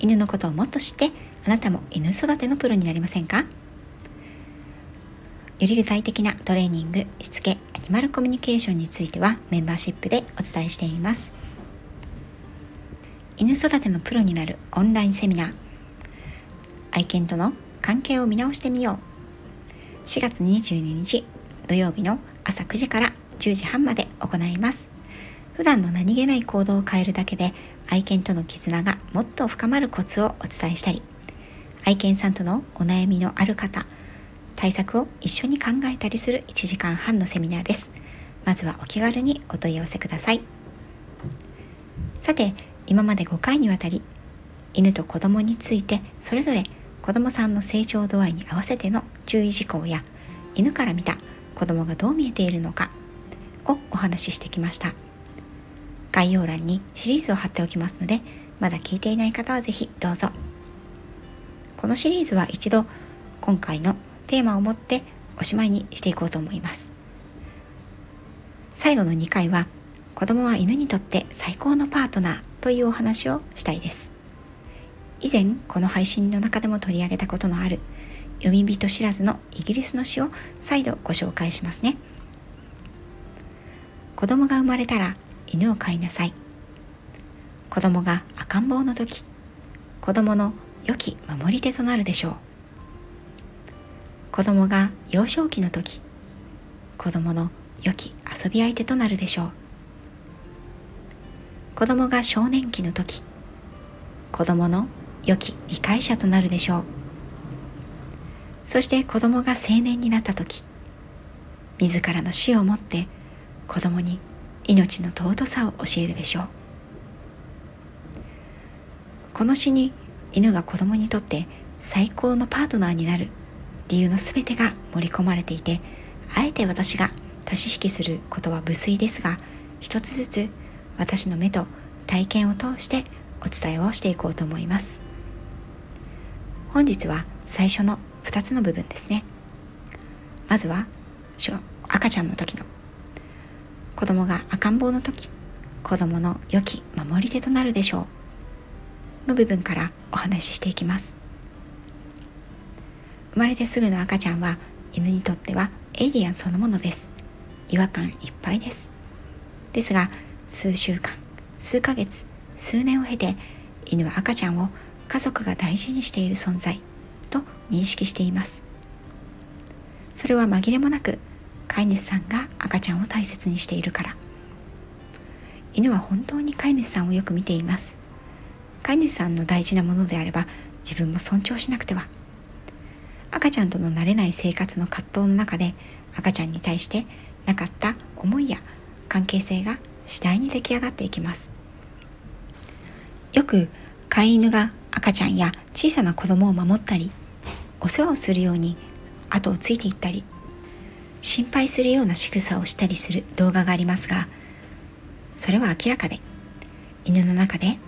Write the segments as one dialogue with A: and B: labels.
A: 犬のことをもっと知ってあなたも犬育てのプロになりませんか？より具体的なトレーニングしつけアニマルコミュニケーションについてはメンバーシップでお伝えしています。犬育てのプロになるオンラインセミナー。愛犬との関係を見直してみよう。4月22日土曜日の朝9時から10時半まで行います。普段の何気ない行動を変えるだけで愛犬との絆がもっと深まるコツをお伝えしたり愛犬さんとのお悩みのある方対策を一緒に考えたりする1時間半のセミナーです。まずはお気軽にお問い合わせください。さて今まで5回にわたり犬と子供についてそれぞれ子供さんの成長度合いに合わせての注意事項や犬から見た子供がどう見えているのかをお話ししてきました。概要欄にシリーズを貼っておきますので、まだ聞いていない方はぜひどうぞ。このシリーズは一度今回のテーマを持っておしまいにしていこうと思います。最後の2回は子供は犬にとって最高のパートナーというお話をしたいです。以前この配信の中でも取り上げたことのある読み人知らずのイギリスの詩を再度ご紹介しますね。子供が生まれたら犬を飼いなさい。子供が赤ん坊の時子供の良き守り手となるでしょう。子供が幼少期の時子供の良き遊び相手となるでしょう。子供が少年期の時子供の良き理解者となるでしょう。そして子供が青年になった時自らの死をもって子供に命の尊さを教えるでしょう。この詩に犬が子供にとって最高のパートナーになる理由の全てが盛り込まれていてあえて私が足し引きすることは無粋ですが一つずつ私の目と体験を通してお伝えをしていこうと思います。本日は最初の2つの部分ですね。まずは赤ちゃんの時の子供が赤ん坊の時子供の良き守り手となるでしょうの部分からお話ししていきます。生まれてすぐの赤ちゃんは犬にとってはエイリアンそのものです。違和感いっぱいです。ですが数週間数ヶ月数年を経て犬は赤ちゃんを家族が大事にしている存在と認識しています。それは紛れもなく飼い主さんが赤ちゃんを大切にしているから。犬は本当に飼い主さんをよく見ています。飼い主さんの大事なものであれば自分も尊重しなくては。赤ちゃんとの慣れない生活の葛藤の中で赤ちゃんに対してなかった思いや関係性が次第に出来上がっていきます。よく飼い犬が赤ちゃんや小さな子供を守ったりお世話をするように後をついていったり心配するような仕草をしたりする動画がありますがそれは明らかで犬の中で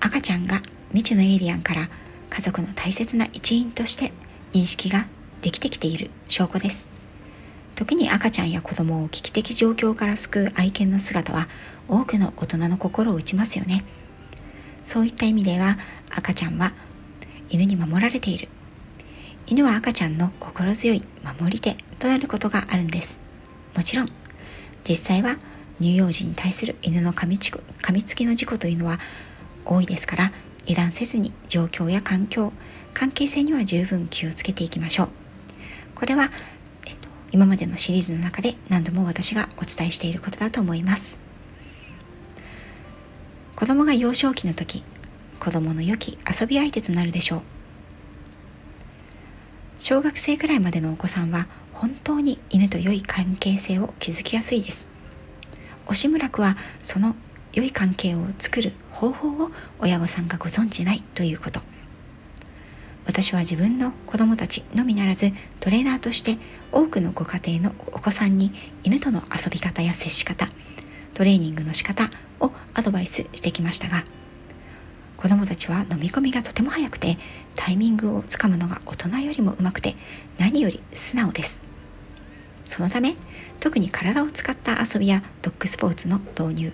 A: 赤ちゃんが未知のエイリアンから家族の大切な一員として認識ができてきている証拠です。時に赤ちゃんや子供を危機的状況から救う愛犬の姿は多くの大人の心を打ちますよね。そういった意味では赤ちゃんは犬に守られている。犬は赤ちゃんの心強い守り手となることがあるんです。もちろん。実際は乳幼児に対する犬の噛みつ噛みつきの事故というのは多いですから油断せずに状況や環境関係性には十分気をつけていきましょう。これは、えっと、今までのシリーズの中で何度も私がお伝えしていることだと思います。子供が幼少期の時子供の良き遊び相手となるでしょう。小学生くらいまでのお子さんは本当に犬と良い関係性を築きやすいです。押村区はその良い関係を作る方法を親御さんがご存じないということ。私は自分の子供たちのみならずトレーナーとして多くのご家庭のお子さんに犬との遊び方や接し方トレーニングの仕方をアドバイスしてきましたが子供たちは飲み込みがとても早くてタイミングをつかむのが大人よりもうまくて何より素直です。そのため特に体を使った遊びやドッグスポーツの導入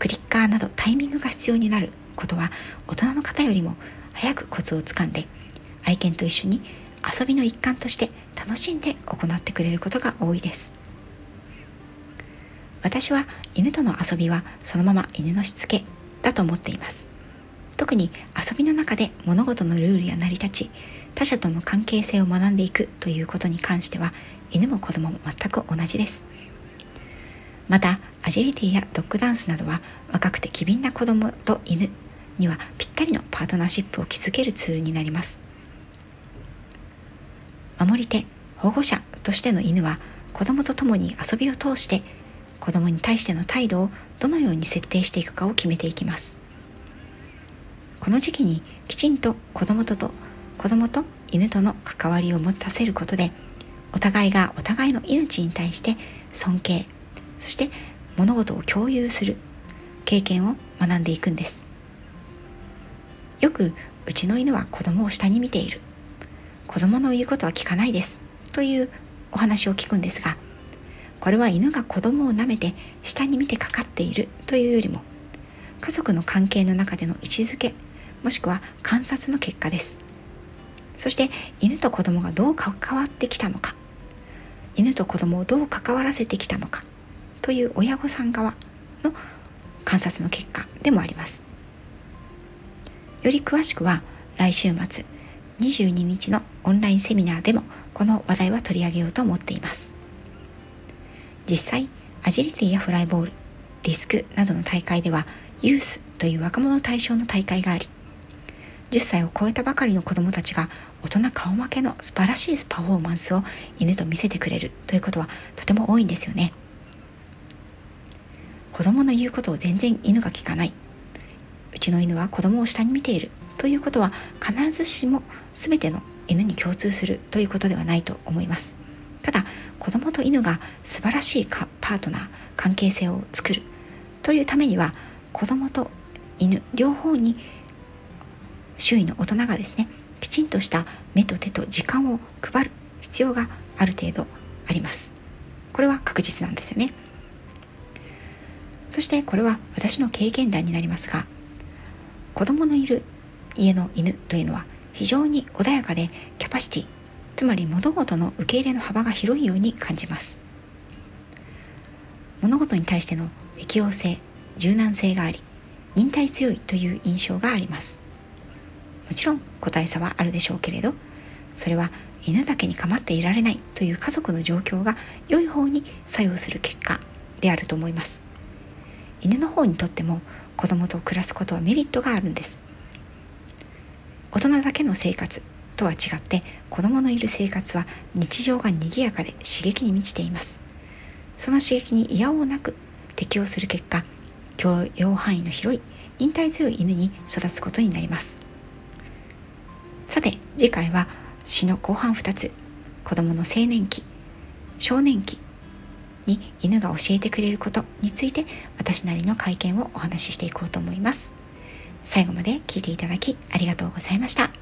A: クリッカーなどタイミングが必要になることは大人の方よりも早くコツをつかんで愛犬と一緒に遊びの一環として楽しんで行ってくれることが多いです。私は犬との遊びはそのまま犬のしつけだと思っています。特に遊びの中で物事のルールや成り立ち他者との関係性を学んでいくということに関しては犬も子供も全く同じです。またアジリティやドッグダンスなどは若くて機敏な子供と犬にはぴったりのパートナーシップを築けるツールになります。守り手保護者としての犬は子供と共に遊びを通して子供に対しての態度をどのように設定していくかを決めていきます。この時期にきちんと子供とと子供と犬との関わりを持たせることでお互いがお互いの命に対して尊敬そして物事を共有する経験を学んでいくんです。よくうちの犬は子供を下に見ている。子供の言うことは聞かないですというお話を聞くんですがこれは犬が子供を舐めて下に見てかかっているというよりも家族の関係の中での位置づけもしくは観察の結果です。そして犬と子供がどう関わってきたのか。犬と子供をどう関わらせてきたのか。という親御さん側の観察の結果でもあります。より詳しくは来週末22日のオンラインセミナーでもこの話題は取り上げようと思っています。実際アジリティやフライボールディスクなどの大会ではユースという若者対象の大会があり10歳を超えたばかりの子どもたちが大人顔負けの素晴らしいパフォーマンスを犬と見せてくれるということはとても多いんですよね。子供の言うことを全然犬が聞かない。うちの犬は子供を下に見ているということは必ずしも全ての犬に共通するということではないと思います。ただ子供と犬が素晴らしいパートナー関係性を作るというためには子供と犬両方に周囲の大人がですねきちんとした目と手と時間を配る必要がある程度あります。これは確実なんですよね。そしてこれは私の経験談になりますが子供のいる家の犬というのは非常に穏やかでキャパシティつまり物事の受け入れの幅が広いように感じます。物事に対しての適応性柔軟性があり忍耐強いという印象があります。もちろん個体差はあるでしょうけれどそれは犬だけに構っていられないという家族の状況が良い方に作用する結果であると思います。犬の方にとっても子供と暮らすことはメリットがあるんです。大人だけの生活とは違って子供のいる生活は日常が賑やかで刺激に満ちています。その刺激に嫌をなく適応する結果許容範囲の広い忍耐強い犬に育つことになります。さて次回は詩の後半2つ。子供の青年期少年期に犬が教えてくれることについて私なりの会見をお話ししていこうと思います。最後まで聞いていただきありがとうございました。